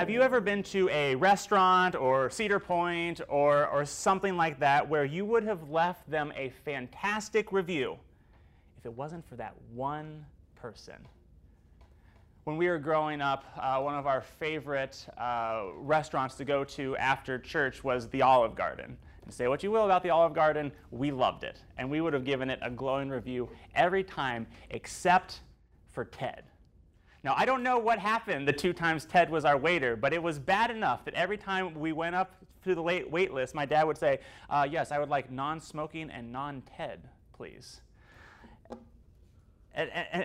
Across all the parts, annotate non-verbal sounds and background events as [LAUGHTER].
Have you ever been to a restaurant or Cedar Point or, or something like that where you would have left them a fantastic review if it wasn't for that one person? When we were growing up, uh, one of our favorite uh, restaurants to go to after church was the Olive Garden. And say what you will about the Olive Garden, we loved it. And we would have given it a glowing review every time except for Ted. Now, I don't know what happened the two times Ted was our waiter, but it was bad enough that every time we went up to the late wait list, my dad would say, uh, Yes, I would like non smoking and non Ted, please. And, and, and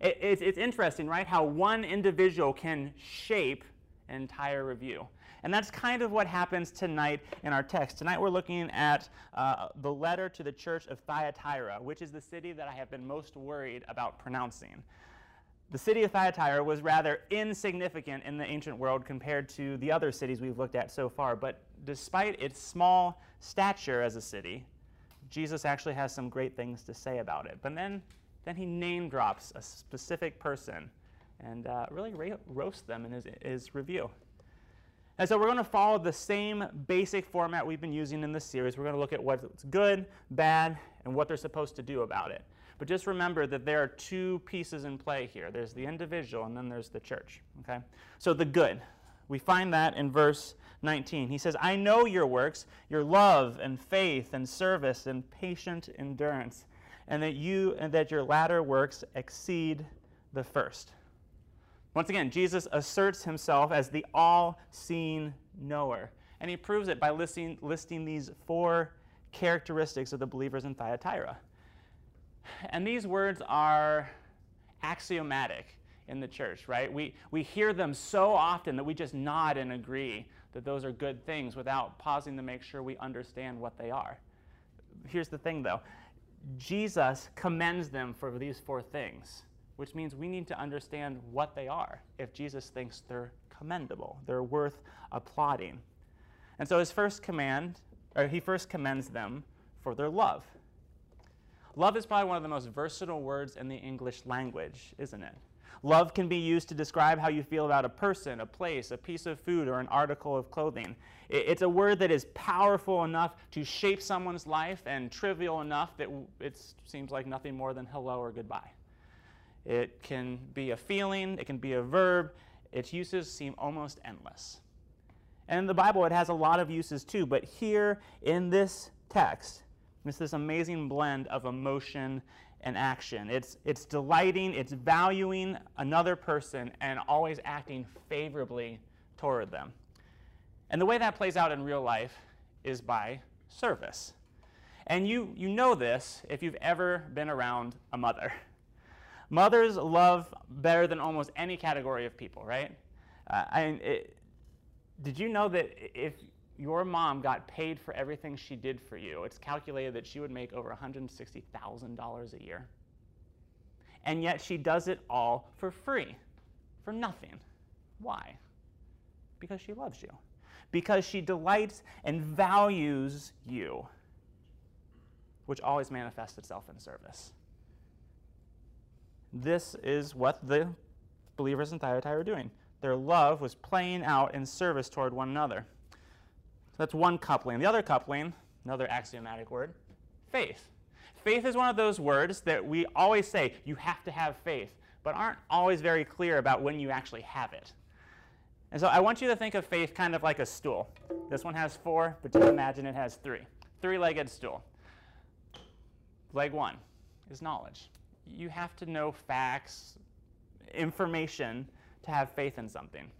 it, it's, it's interesting, right? How one individual can shape an entire review. And that's kind of what happens tonight in our text. Tonight we're looking at uh, the letter to the church of Thyatira, which is the city that I have been most worried about pronouncing. The city of Thyatira was rather insignificant in the ancient world compared to the other cities we've looked at so far, but despite its small stature as a city, Jesus actually has some great things to say about it. But then, then he name drops a specific person and uh, really ra- roasts them in his, his review. And so we're going to follow the same basic format we've been using in this series. We're going to look at what's good, bad, and what they're supposed to do about it. But just remember that there are two pieces in play here there's the individual, and then there's the church. Okay? So the good. We find that in verse 19. He says, I know your works, your love and faith and service and patient endurance, and that you and that your latter works exceed the first. Once again, Jesus asserts himself as the all-seeing knower, and he proves it by listing, listing these four characteristics of the believers in Thyatira. And these words are axiomatic in the church, right? We, we hear them so often that we just nod and agree that those are good things without pausing to make sure we understand what they are. Here's the thing, though Jesus commends them for these four things, which means we need to understand what they are if Jesus thinks they're commendable, they're worth applauding. And so his first command, or he first commends them for their love. Love is probably one of the most versatile words in the English language, isn't it? Love can be used to describe how you feel about a person, a place, a piece of food, or an article of clothing. It's a word that is powerful enough to shape someone's life and trivial enough that it seems like nothing more than hello or goodbye. It can be a feeling, it can be a verb. Its uses seem almost endless. And in the Bible, it has a lot of uses too, but here in this text, it's this amazing blend of emotion and action. It's, it's delighting, it's valuing another person, and always acting favorably toward them. And the way that plays out in real life is by service. And you, you know this if you've ever been around a mother. [LAUGHS] Mothers love better than almost any category of people, right? Uh, I, it, did you know that if your mom got paid for everything she did for you, it's calculated that she would make over $160,000 a year. And yet she does it all for free, for nothing. Why? Because she loves you. Because she delights and values you, which always manifests itself in service. This is what the believers in Thyatira are doing. Their love was playing out in service toward one another. That's one coupling. The other coupling, another axiomatic word, faith. Faith is one of those words that we always say, you have to have faith, but aren't always very clear about when you actually have it. And so I want you to think of faith kind of like a stool. This one has four, but just imagine it has three. Three legged stool. Leg one is knowledge. You have to know facts, information to have faith in something.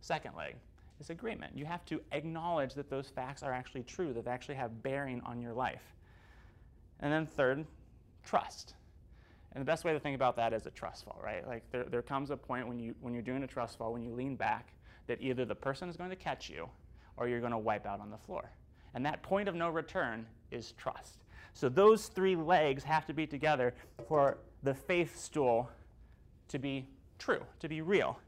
Second leg is agreement. You have to acknowledge that those facts are actually true, that they actually have bearing on your life. And then third, trust. And the best way to think about that is a trust fall, right? Like there, there comes a point when, you, when you're doing a trust fall, when you lean back, that either the person is going to catch you or you're going to wipe out on the floor. And that point of no return is trust. So those three legs have to be together for the faith stool to be true, to be real.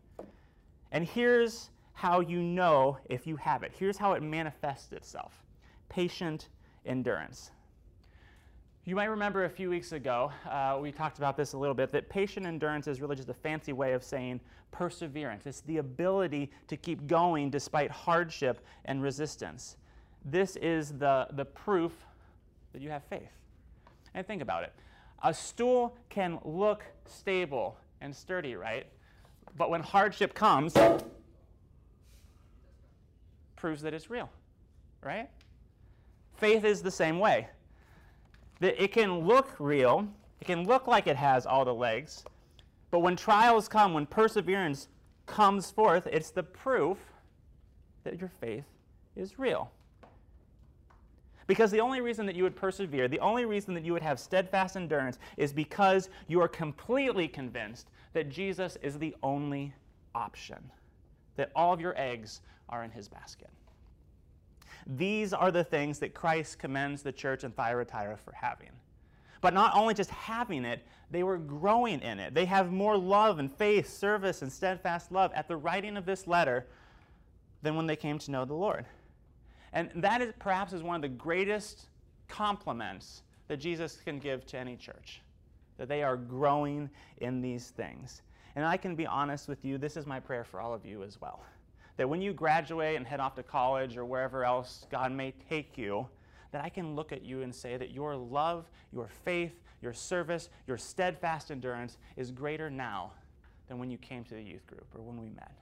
And here's how you know if you have it. Here's how it manifests itself patient endurance. You might remember a few weeks ago, uh, we talked about this a little bit, that patient endurance is really just a fancy way of saying perseverance. It's the ability to keep going despite hardship and resistance. This is the, the proof that you have faith. And think about it. A stool can look stable and sturdy, right? But when hardship comes, proves that it's real, right? Faith is the same way. That it can look real, it can look like it has all the legs, but when trials come, when perseverance comes forth, it's the proof that your faith is real. Because the only reason that you would persevere, the only reason that you would have steadfast endurance is because you are completely convinced that Jesus is the only option, that all of your eggs are in his basket. These are the things that Christ commends the church in Thyatira for having. But not only just having it, they were growing in it. They have more love and faith, service, and steadfast love at the writing of this letter than when they came to know the Lord. And that is perhaps is one of the greatest compliments that Jesus can give to any church, that they are growing in these things. And I can be honest with you, this is my prayer for all of you as well. That when you graduate and head off to college or wherever else God may take you, that I can look at you and say that your love, your faith, your service, your steadfast endurance is greater now than when you came to the youth group or when we met.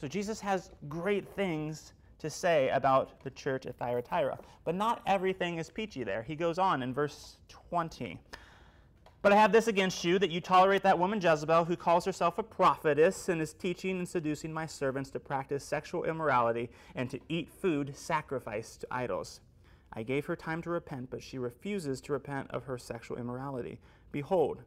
So Jesus has great things to say about the church at Thyatira. But not everything is peachy there. He goes on in verse 20. But I have this against you, that you tolerate that woman Jezebel, who calls herself a prophetess and is teaching and seducing my servants to practice sexual immorality and to eat food sacrificed to idols. I gave her time to repent, but she refuses to repent of her sexual immorality. Behold,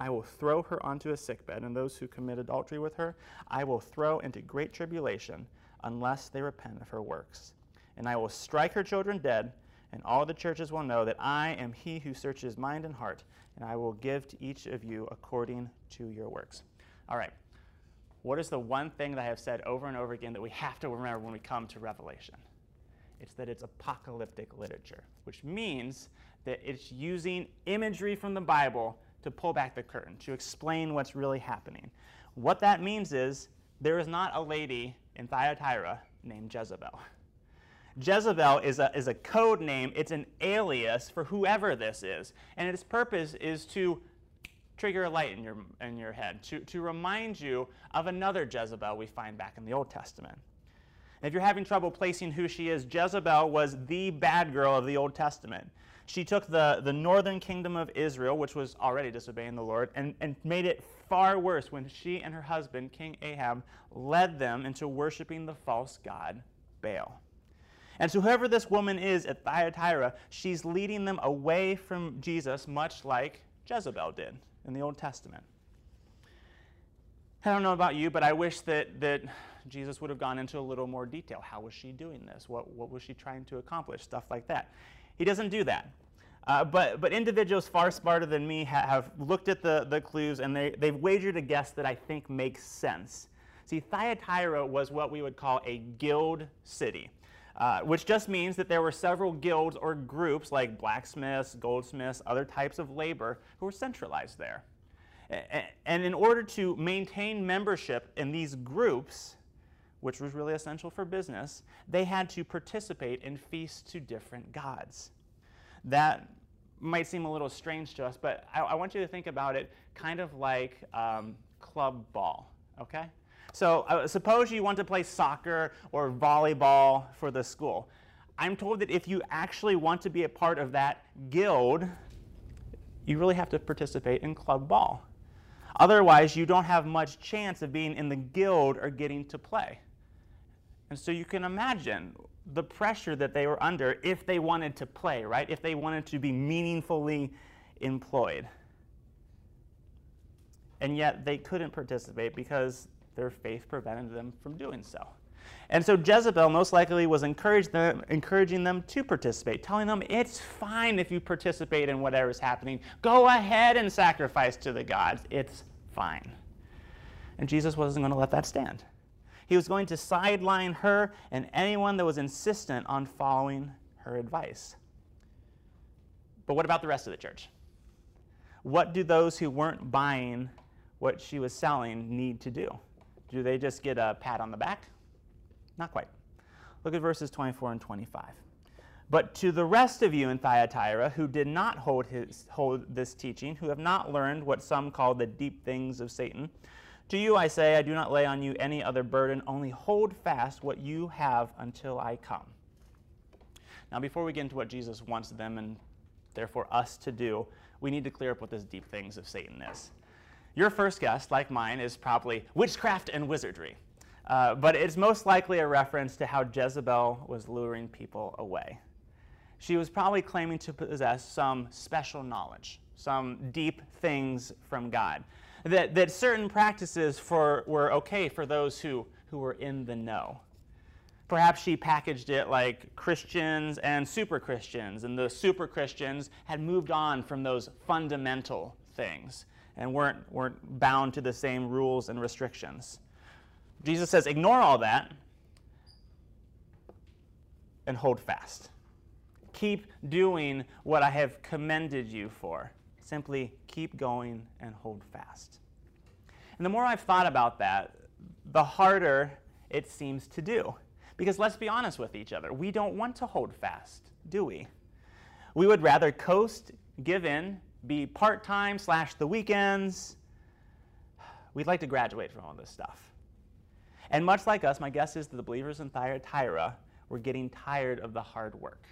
I will throw her onto a sickbed, and those who commit adultery with her I will throw into great tribulation unless they repent of her works. And I will strike her children dead, and all the churches will know that I am he who searches mind and heart, and I will give to each of you according to your works. All right. What is the one thing that I have said over and over again that we have to remember when we come to Revelation? It's that it's apocalyptic literature, which means that it's using imagery from the Bible to pull back the curtain, to explain what's really happening. What that means is there is not a lady in Thyatira named Jezebel. [LAUGHS] Jezebel is a, is a code name, it's an alias for whoever this is. And its purpose is to trigger a light in your, in your head, to, to remind you of another Jezebel we find back in the Old Testament. And if you're having trouble placing who she is, Jezebel was the bad girl of the Old Testament. She took the, the northern kingdom of Israel, which was already disobeying the Lord, and, and made it far worse when she and her husband, King Ahab, led them into worshiping the false god Baal. And so, whoever this woman is at Thyatira, she's leading them away from Jesus, much like Jezebel did in the Old Testament. I don't know about you, but I wish that, that Jesus would have gone into a little more detail. How was she doing this? What, what was she trying to accomplish? Stuff like that. He doesn't do that. Uh, but, but individuals far smarter than me ha- have looked at the, the clues and they, they've wagered a guess that I think makes sense. See, Thyatira was what we would call a guild city, uh, which just means that there were several guilds or groups like blacksmiths, goldsmiths, other types of labor who were centralized there. And in order to maintain membership in these groups, which was really essential for business, they had to participate in feasts to different gods. That might seem a little strange to us, but I, I want you to think about it kind of like um, club ball, okay? So uh, suppose you want to play soccer or volleyball for the school. I'm told that if you actually want to be a part of that guild, you really have to participate in club ball. Otherwise, you don't have much chance of being in the guild or getting to play. And so you can imagine the pressure that they were under if they wanted to play, right? If they wanted to be meaningfully employed. And yet they couldn't participate because their faith prevented them from doing so. And so Jezebel most likely was them, encouraging them to participate, telling them it's fine if you participate in whatever is happening. Go ahead and sacrifice to the gods. It's fine. And Jesus wasn't going to let that stand. He was going to sideline her and anyone that was insistent on following her advice. But what about the rest of the church? What do those who weren't buying what she was selling need to do? Do they just get a pat on the back? Not quite. Look at verses 24 and 25. But to the rest of you in Thyatira who did not hold, his, hold this teaching, who have not learned what some call the deep things of Satan, to you I say, I do not lay on you any other burden, only hold fast what you have until I come. Now, before we get into what Jesus wants them and therefore us to do, we need to clear up what this deep things of Satan is. Your first guess, like mine, is probably witchcraft and wizardry. Uh, but it's most likely a reference to how Jezebel was luring people away. She was probably claiming to possess some special knowledge, some deep things from God. That, that certain practices for, were okay for those who, who were in the know. Perhaps she packaged it like Christians and super Christians, and the super Christians had moved on from those fundamental things and weren't, weren't bound to the same rules and restrictions. Jesus says, ignore all that and hold fast. Keep doing what I have commended you for. Simply keep going and hold fast. And the more I've thought about that, the harder it seems to do. Because let's be honest with each other, we don't want to hold fast, do we? We would rather coast, give in, be part time slash the weekends. We'd like to graduate from all this stuff. And much like us, my guess is that the believers in Thyatira were getting tired of the hard work.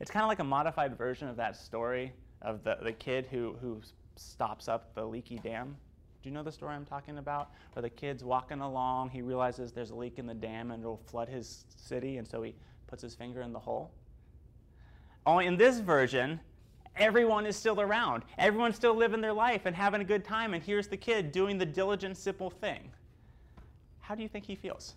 It's kind of like a modified version of that story of the, the kid who, who stops up the leaky dam. Do you know the story I'm talking about? Where the kid's walking along, he realizes there's a leak in the dam and it'll flood his city, and so he puts his finger in the hole. Only in this version, everyone is still around. Everyone's still living their life and having a good time, and here's the kid doing the diligent, simple thing. How do you think he feels?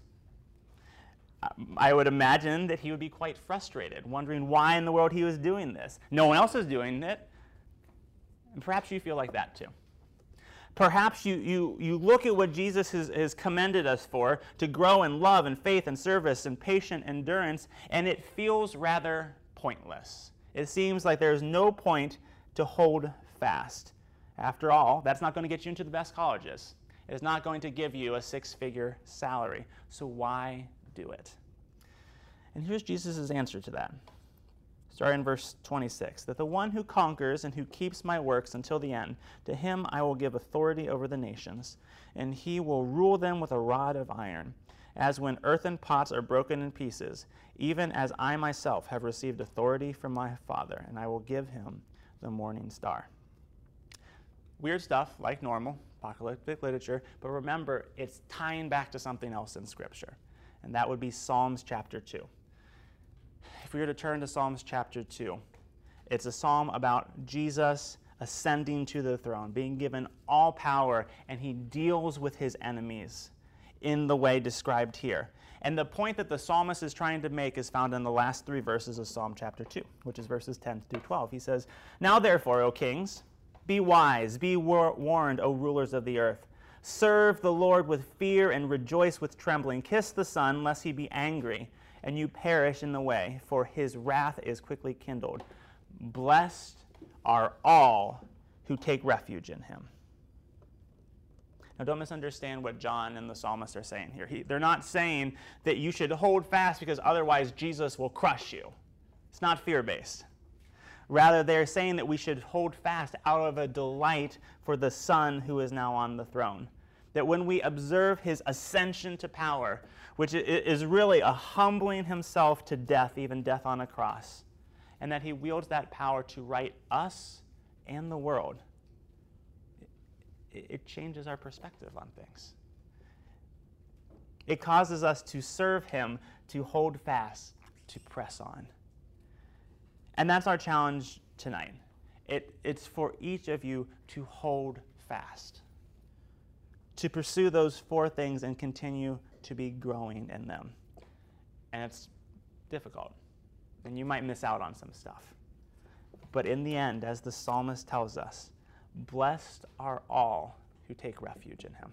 Um, I would imagine that he would be quite frustrated, wondering why in the world he was doing this. No one else is doing it. And perhaps you feel like that too. Perhaps you, you, you look at what Jesus has, has commended us for to grow in love and faith and service and patient endurance, and it feels rather pointless. It seems like there's no point to hold fast. After all, that's not going to get you into the best colleges It is not going to give you a six figure salary. So why do it? And here's Jesus' answer to that. Starting in verse 26 that the one who conquers and who keeps my works until the end, to him I will give authority over the nations, and he will rule them with a rod of iron, as when earthen pots are broken in pieces, even as I myself have received authority from my Father, and I will give him the morning star. Weird stuff, like normal, apocalyptic literature, but remember, it's tying back to something else in Scripture, and that would be Psalms chapter 2. If we were to turn to Psalms chapter 2, it's a psalm about Jesus ascending to the throne, being given all power, and he deals with his enemies in the way described here. And the point that the psalmist is trying to make is found in the last three verses of Psalm chapter 2, which is verses 10 through 12. He says, Now therefore, O kings, be wise, be war- warned, O rulers of the earth. Serve the Lord with fear and rejoice with trembling. Kiss the Son, lest he be angry, and you perish in the way, for his wrath is quickly kindled. Blessed are all who take refuge in him. Now, don't misunderstand what John and the psalmist are saying here. He, they're not saying that you should hold fast because otherwise Jesus will crush you. It's not fear based. Rather, they're saying that we should hold fast out of a delight for the Son who is now on the throne. That when we observe his ascension to power, which is really a humbling himself to death, even death on a cross, and that he wields that power to right us and the world, it changes our perspective on things. It causes us to serve him, to hold fast, to press on. And that's our challenge tonight. It, it's for each of you to hold fast, to pursue those four things and continue to be growing in them. And it's difficult, and you might miss out on some stuff. But in the end, as the psalmist tells us, blessed are all who take refuge in him.